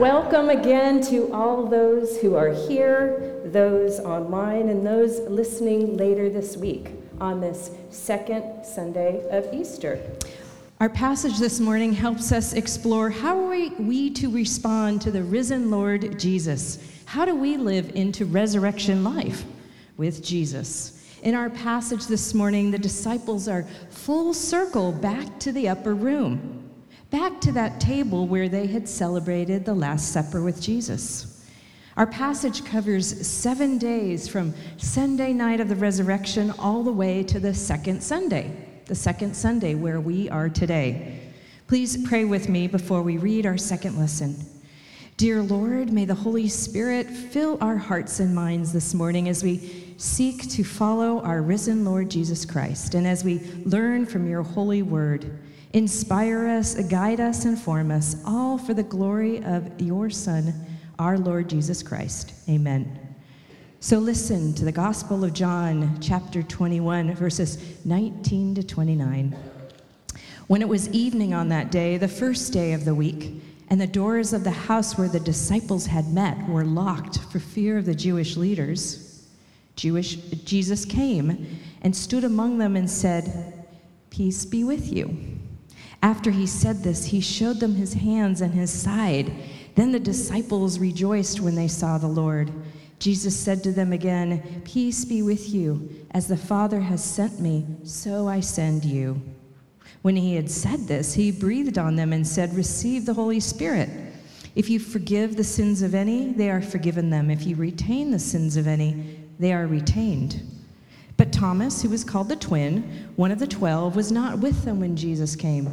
Welcome again to all those who are here, those online, and those listening later this week on this second Sunday of Easter. Our passage this morning helps us explore how are we to respond to the risen Lord Jesus? How do we live into resurrection life with Jesus? In our passage this morning, the disciples are full circle back to the upper room back to that table where they had celebrated the Last Supper with Jesus. Our passage covers seven days from Sunday night of the resurrection all the way to the second Sunday, the second Sunday where we are today. Please pray with me before we read our second lesson. Dear Lord, may the Holy Spirit fill our hearts and minds this morning as we seek to follow our risen Lord Jesus Christ and as we learn from your holy word. Inspire us, guide us, inform us, all for the glory of your Son, our Lord Jesus Christ. Amen. So listen to the Gospel of John, chapter 21, verses 19 to 29. When it was evening on that day, the first day of the week, and the doors of the house where the disciples had met were locked for fear of the Jewish leaders, Jewish, Jesus came and stood among them and said, Peace be with you. After he said this, he showed them his hands and his side. Then the disciples rejoiced when they saw the Lord. Jesus said to them again, Peace be with you. As the Father has sent me, so I send you. When he had said this, he breathed on them and said, Receive the Holy Spirit. If you forgive the sins of any, they are forgiven them. If you retain the sins of any, they are retained. But Thomas, who was called the twin, one of the twelve, was not with them when Jesus came.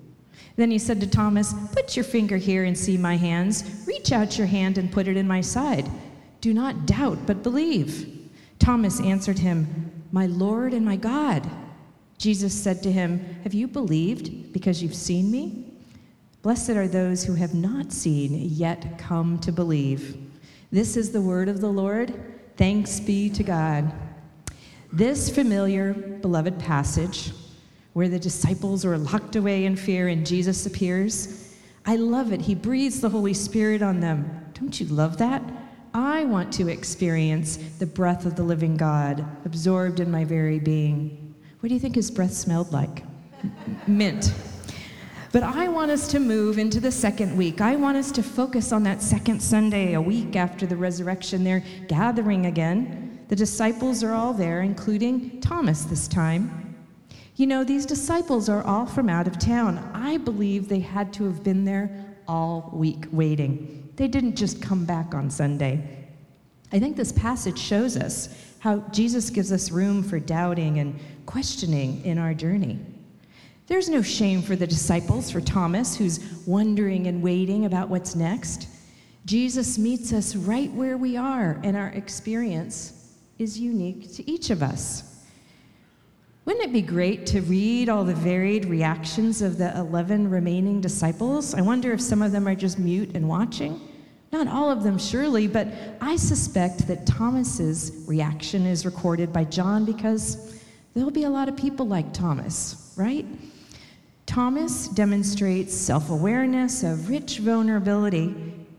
Then he said to Thomas, Put your finger here and see my hands. Reach out your hand and put it in my side. Do not doubt, but believe. Thomas answered him, My Lord and my God. Jesus said to him, Have you believed because you've seen me? Blessed are those who have not seen, yet come to believe. This is the word of the Lord. Thanks be to God. This familiar, beloved passage where the disciples were locked away in fear and Jesus appears. I love it. He breathes the Holy Spirit on them. Don't you love that? I want to experience the breath of the living God absorbed in my very being. What do you think his breath smelled like? Mint. But I want us to move into the second week. I want us to focus on that second Sunday, a week after the resurrection. They're gathering again. The disciples are all there, including Thomas this time. You know, these disciples are all from out of town. I believe they had to have been there all week waiting. They didn't just come back on Sunday. I think this passage shows us how Jesus gives us room for doubting and questioning in our journey. There's no shame for the disciples, for Thomas, who's wondering and waiting about what's next. Jesus meets us right where we are, and our experience is unique to each of us. Wouldn't it be great to read all the varied reactions of the 11 remaining disciples? I wonder if some of them are just mute and watching. Not all of them, surely, but I suspect that Thomas's reaction is recorded by John because there'll be a lot of people like Thomas, right? Thomas demonstrates self awareness, a rich vulnerability,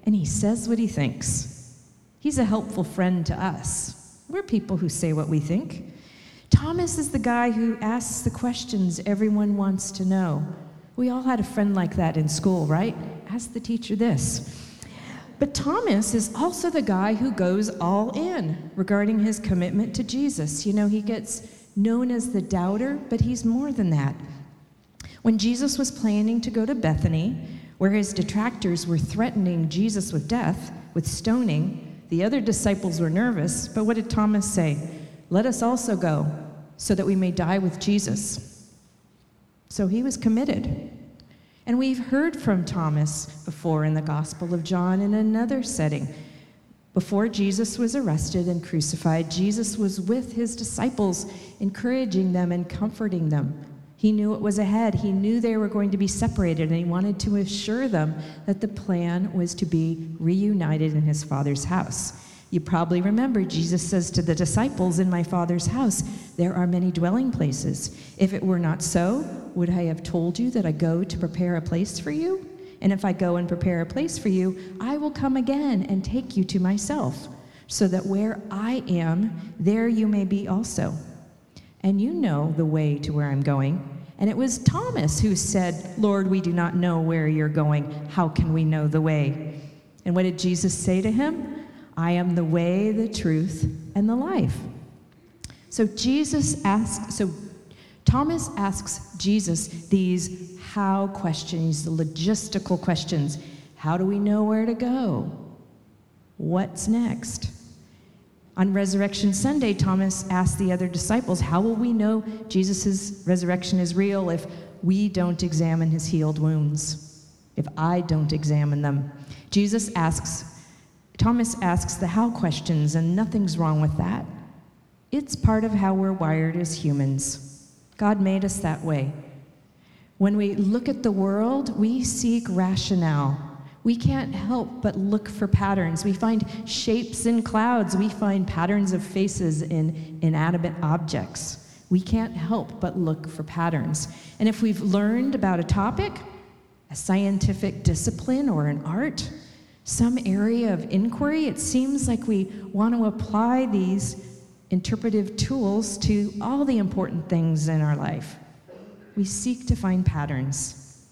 and he says what he thinks. He's a helpful friend to us. We're people who say what we think. Thomas is the guy who asks the questions everyone wants to know. We all had a friend like that in school, right? Ask the teacher this. But Thomas is also the guy who goes all in regarding his commitment to Jesus. You know, he gets known as the doubter, but he's more than that. When Jesus was planning to go to Bethany, where his detractors were threatening Jesus with death, with stoning, the other disciples were nervous, but what did Thomas say? Let us also go, so that we may die with Jesus. So he was committed. And we've heard from Thomas before in the Gospel of John in another setting. Before Jesus was arrested and crucified, Jesus was with his disciples, encouraging them and comforting them. He knew it was ahead. He knew they were going to be separated, and he wanted to assure them that the plan was to be reunited in his Father's house. You probably remember Jesus says to the disciples, In my Father's house, there are many dwelling places. If it were not so, would I have told you that I go to prepare a place for you? And if I go and prepare a place for you, I will come again and take you to myself, so that where I am, there you may be also. And you know the way to where I'm going. And it was Thomas who said, Lord, we do not know where you're going. How can we know the way? And what did Jesus say to him? I am the way, the truth, and the life. So Jesus asks, so Thomas asks Jesus these how questions, the logistical questions. How do we know where to go? What's next? On Resurrection Sunday, Thomas asked the other disciples, How will we know Jesus' resurrection is real if we don't examine his healed wounds? If I don't examine them? Jesus asks, Thomas asks the how questions, and nothing's wrong with that. It's part of how we're wired as humans. God made us that way. When we look at the world, we seek rationale. We can't help but look for patterns. We find shapes in clouds. We find patterns of faces in inanimate objects. We can't help but look for patterns. And if we've learned about a topic, a scientific discipline, or an art, some area of inquiry, it seems like we want to apply these interpretive tools to all the important things in our life. We seek to find patterns.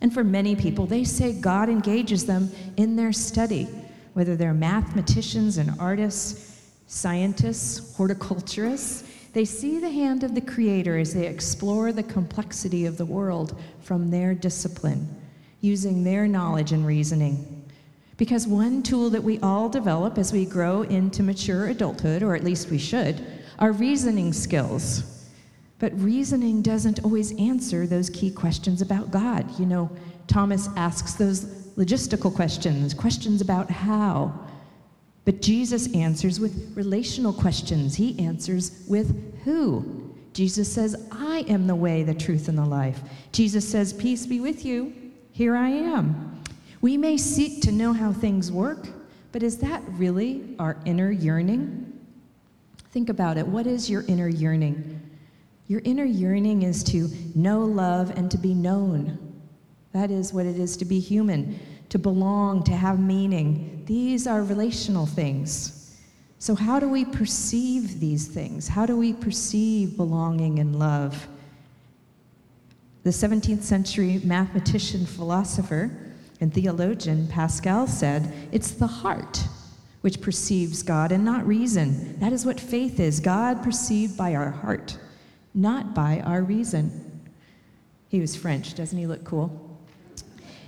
And for many people, they say God engages them in their study, whether they're mathematicians and artists, scientists, horticulturists. They see the hand of the Creator as they explore the complexity of the world from their discipline, using their knowledge and reasoning. Because one tool that we all develop as we grow into mature adulthood, or at least we should, are reasoning skills. But reasoning doesn't always answer those key questions about God. You know, Thomas asks those logistical questions, questions about how. But Jesus answers with relational questions. He answers with who. Jesus says, I am the way, the truth, and the life. Jesus says, Peace be with you. Here I am. We may seek to know how things work, but is that really our inner yearning? Think about it. What is your inner yearning? Your inner yearning is to know love and to be known. That is what it is to be human, to belong, to have meaning. These are relational things. So, how do we perceive these things? How do we perceive belonging and love? The 17th century mathematician philosopher and theologian Pascal said, It's the heart which perceives God and not reason. That is what faith is God perceived by our heart, not by our reason. He was French. Doesn't he look cool?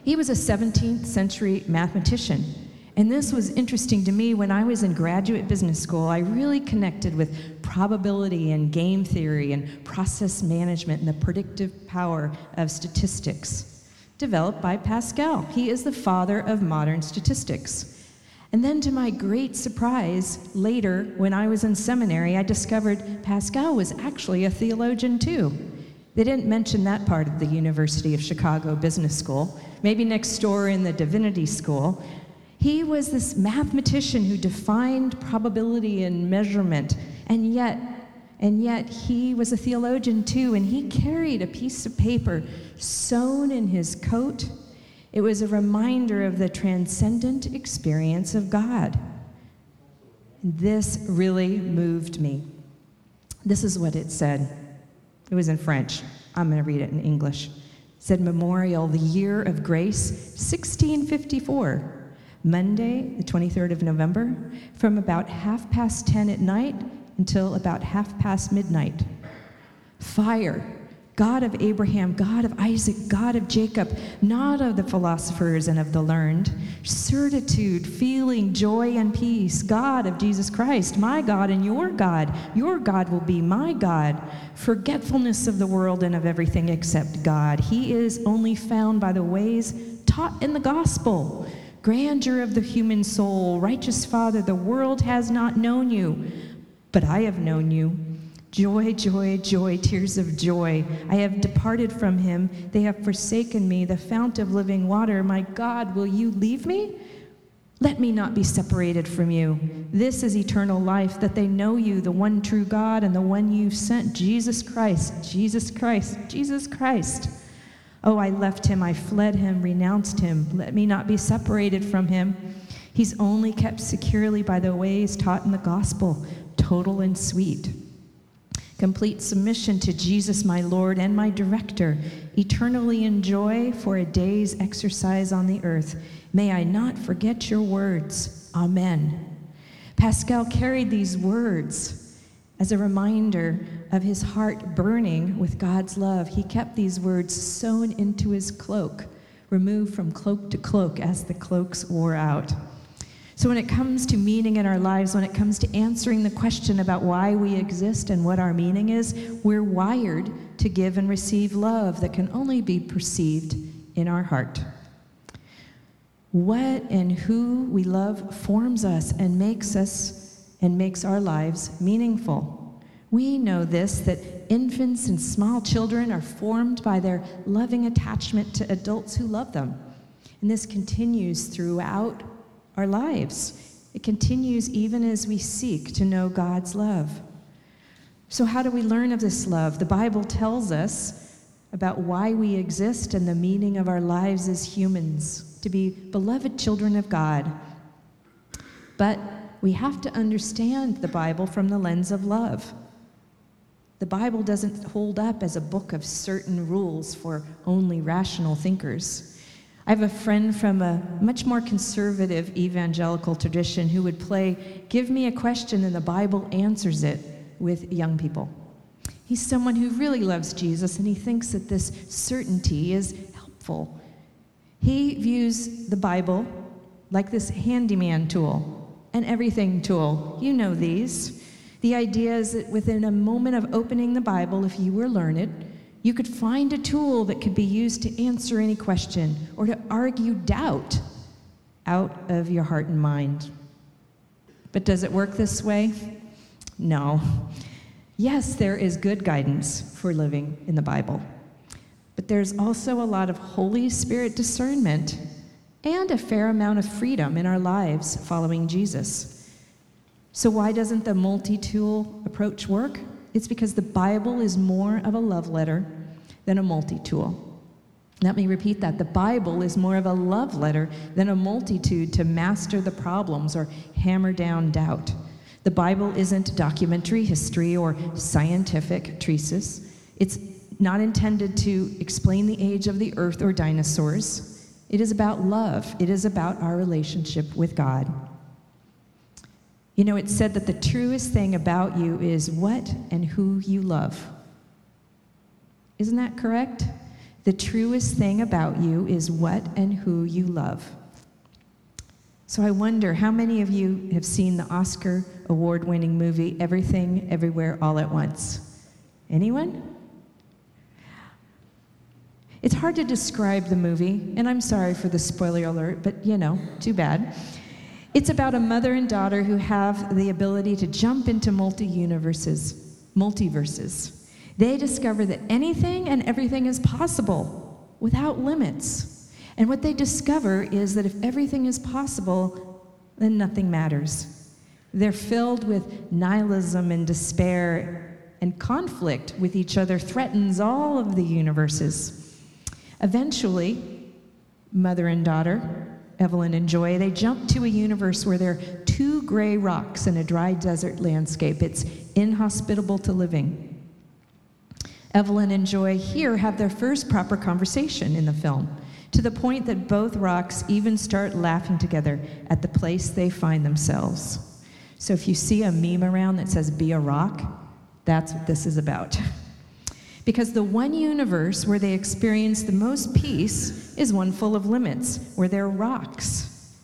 He was a 17th century mathematician. And this was interesting to me when I was in graduate business school. I really connected with probability and game theory and process management and the predictive power of statistics developed by Pascal. He is the father of modern statistics. And then, to my great surprise, later, when I was in seminary, I discovered Pascal was actually a theologian too. They didn't mention that part of the University of Chicago Business School, maybe next door in the Divinity School. He was this mathematician who defined probability and measurement, and yet and yet he was a theologian too, and he carried a piece of paper sewn in his coat. It was a reminder of the transcendent experience of God. This really moved me. This is what it said. It was in French. I'm going to read it in English. It said Memorial, the year of grace, 1654. Monday, the 23rd of November, from about half past 10 at night until about half past midnight. Fire, God of Abraham, God of Isaac, God of Jacob, not of the philosophers and of the learned. Certitude, feeling, joy, and peace, God of Jesus Christ, my God and your God. Your God will be my God. Forgetfulness of the world and of everything except God. He is only found by the ways taught in the gospel grandeur of the human soul, righteous Father, the world has not known you, but I have known you. Joy, joy, joy, tears of joy. I have departed from him. They have forsaken me, the fount of living water. My God, will you leave me? Let me not be separated from you. This is eternal life, that they know you, the one true God, and the one you sent, Jesus Christ, Jesus Christ, Jesus Christ. Oh, I left him, I fled him, renounced him. Let me not be separated from him. He's only kept securely by the ways taught in the gospel, total and sweet complete submission to Jesus, my Lord and my director, eternally enjoy for a day's exercise on the earth. May I not forget your words. Amen. Pascal carried these words as a reminder of his heart burning with God's love. He kept these words sewn into his cloak, removed from cloak to cloak as the cloaks wore out. So, when it comes to meaning in our lives, when it comes to answering the question about why we exist and what our meaning is, we're wired to give and receive love that can only be perceived in our heart. What and who we love forms us and makes us and makes our lives meaningful. We know this that infants and small children are formed by their loving attachment to adults who love them. And this continues throughout our lives. It continues even as we seek to know God's love. So, how do we learn of this love? The Bible tells us about why we exist and the meaning of our lives as humans to be beloved children of God. But we have to understand the Bible from the lens of love. The Bible doesn't hold up as a book of certain rules for only rational thinkers. I have a friend from a much more conservative evangelical tradition who would play, Give me a question and the Bible answers it with young people. He's someone who really loves Jesus and he thinks that this certainty is helpful. He views the Bible like this handyman tool, an everything tool. You know these. The idea is that within a moment of opening the Bible, if you were learned, you could find a tool that could be used to answer any question or to argue doubt out of your heart and mind. But does it work this way? No. Yes, there is good guidance for living in the Bible, but there's also a lot of Holy Spirit discernment and a fair amount of freedom in our lives following Jesus. So, why doesn't the multi tool approach work? It's because the Bible is more of a love letter than a multi tool. Let me repeat that. The Bible is more of a love letter than a multi tool to master the problems or hammer down doubt. The Bible isn't documentary history or scientific treatise. It's not intended to explain the age of the earth or dinosaurs. It is about love, it is about our relationship with God. You know, it's said that the truest thing about you is what and who you love. Isn't that correct? The truest thing about you is what and who you love. So I wonder how many of you have seen the Oscar award winning movie Everything, Everywhere, All at Once? Anyone? It's hard to describe the movie, and I'm sorry for the spoiler alert, but you know, too bad. It's about a mother and daughter who have the ability to jump into multi universes, multiverses. They discover that anything and everything is possible without limits. And what they discover is that if everything is possible, then nothing matters. They're filled with nihilism and despair, and conflict with each other threatens all of the universes. Eventually, mother and daughter Evelyn and Joy, they jump to a universe where there are two gray rocks in a dry desert landscape. It's inhospitable to living. Evelyn and Joy here have their first proper conversation in the film, to the point that both rocks even start laughing together at the place they find themselves. So if you see a meme around that says, Be a rock, that's what this is about. Because the one universe where they experience the most peace is one full of limits, where there are rocks.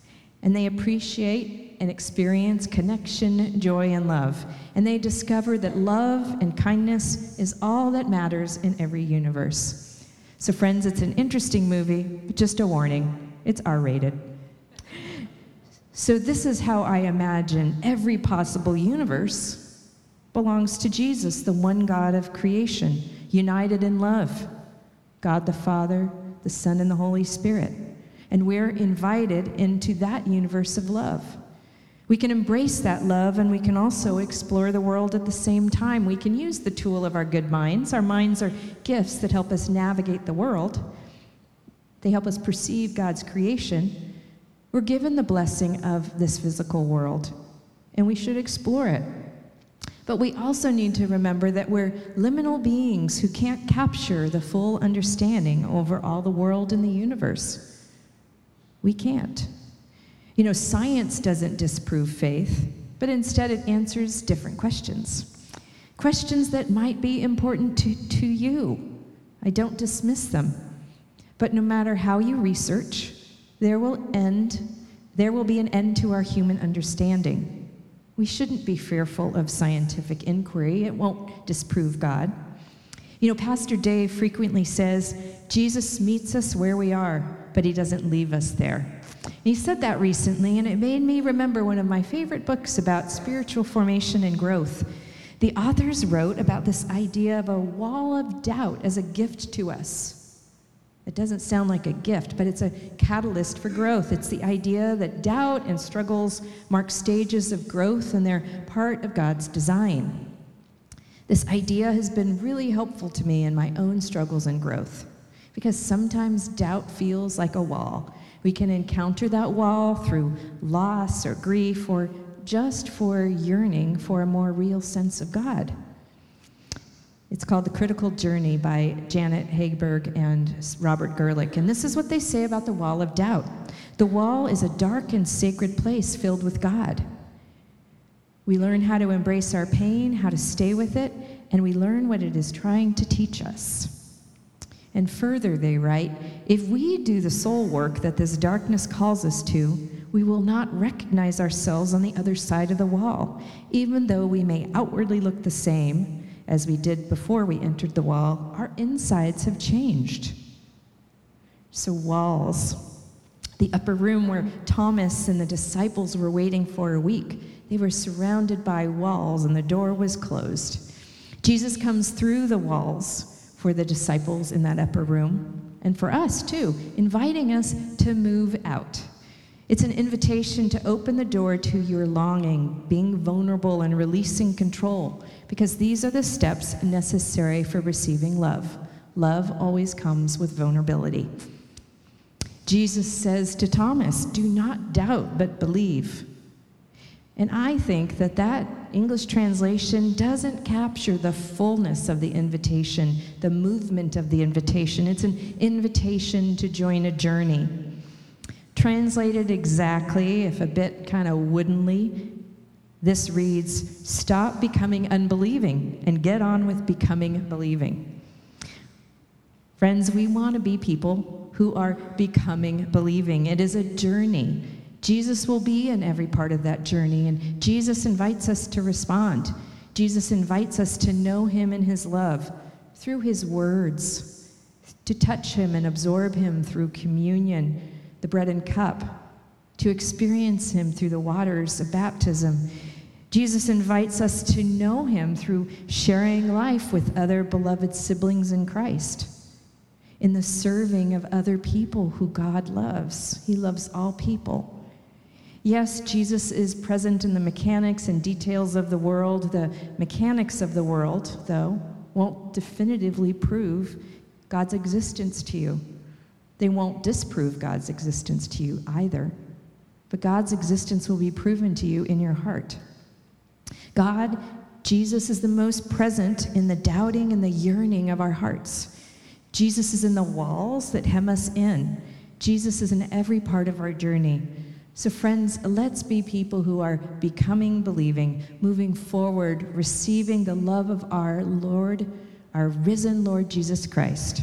And they appreciate and experience connection, joy, and love. And they discover that love and kindness is all that matters in every universe. So, friends, it's an interesting movie, but just a warning it's R rated. So, this is how I imagine every possible universe belongs to Jesus, the one God of creation, united in love God the Father, the Son, and the Holy Spirit. And we're invited into that universe of love. We can embrace that love and we can also explore the world at the same time. We can use the tool of our good minds. Our minds are gifts that help us navigate the world, they help us perceive God's creation. We're given the blessing of this physical world, and we should explore it. But we also need to remember that we're liminal beings who can't capture the full understanding over all the world and the universe. We can't. You know, science doesn't disprove faith, but instead it answers different questions. Questions that might be important to, to you. I don't dismiss them. But no matter how you research, there will end there will be an end to our human understanding. We shouldn't be fearful of scientific inquiry. It won't disprove God. You know, Pastor Dave frequently says, Jesus meets us where we are, but he doesn't leave us there. He said that recently, and it made me remember one of my favorite books about spiritual formation and growth. The authors wrote about this idea of a wall of doubt as a gift to us. It doesn't sound like a gift, but it's a catalyst for growth. It's the idea that doubt and struggles mark stages of growth and they're part of God's design. This idea has been really helpful to me in my own struggles and growth because sometimes doubt feels like a wall. We can encounter that wall through loss or grief or just for yearning for a more real sense of God. It's called The Critical Journey by Janet Hagberg and Robert Guelich. And this is what they say about the wall of doubt the wall is a dark and sacred place filled with God. We learn how to embrace our pain, how to stay with it, and we learn what it is trying to teach us. And further, they write if we do the soul work that this darkness calls us to, we will not recognize ourselves on the other side of the wall, even though we may outwardly look the same as we did before we entered the wall, our insides have changed. So, walls. The upper room where Thomas and the disciples were waiting for a week, they were surrounded by walls and the door was closed. Jesus comes through the walls for the disciples in that upper room and for us too, inviting us to move out. It's an invitation to open the door to your longing, being vulnerable, and releasing control, because these are the steps necessary for receiving love. Love always comes with vulnerability. Jesus says to Thomas, Do not doubt, but believe. And I think that that English translation doesn't capture the fullness of the invitation, the movement of the invitation. It's an invitation to join a journey. Translated exactly, if a bit kind of woodenly, this reads Stop becoming unbelieving and get on with becoming believing. Friends, we want to be people who are becoming believing. It is a journey. Jesus will be in every part of that journey, and Jesus invites us to respond. Jesus invites us to know him and his love through his words, to touch him and absorb him through communion the bread and cup, to experience Him through the waters of baptism. Jesus invites us to know Him through sharing life with other beloved siblings in Christ, in the serving of other people who God loves. He loves all people. Yes, Jesus is present in the mechanics and details of the world. The mechanics of the world, though, won't definitively prove God's existence to you. They won't disprove God's existence to you either, but God's existence will be proven to you in your heart. God, Jesus, is the most present in the doubting and the yearning of our hearts. Jesus is in the walls that hem us in. Jesus is in every part of our journey. So, friends, let's be people who are becoming believing, moving forward, receiving the love of our Lord, our risen Lord Jesus Christ.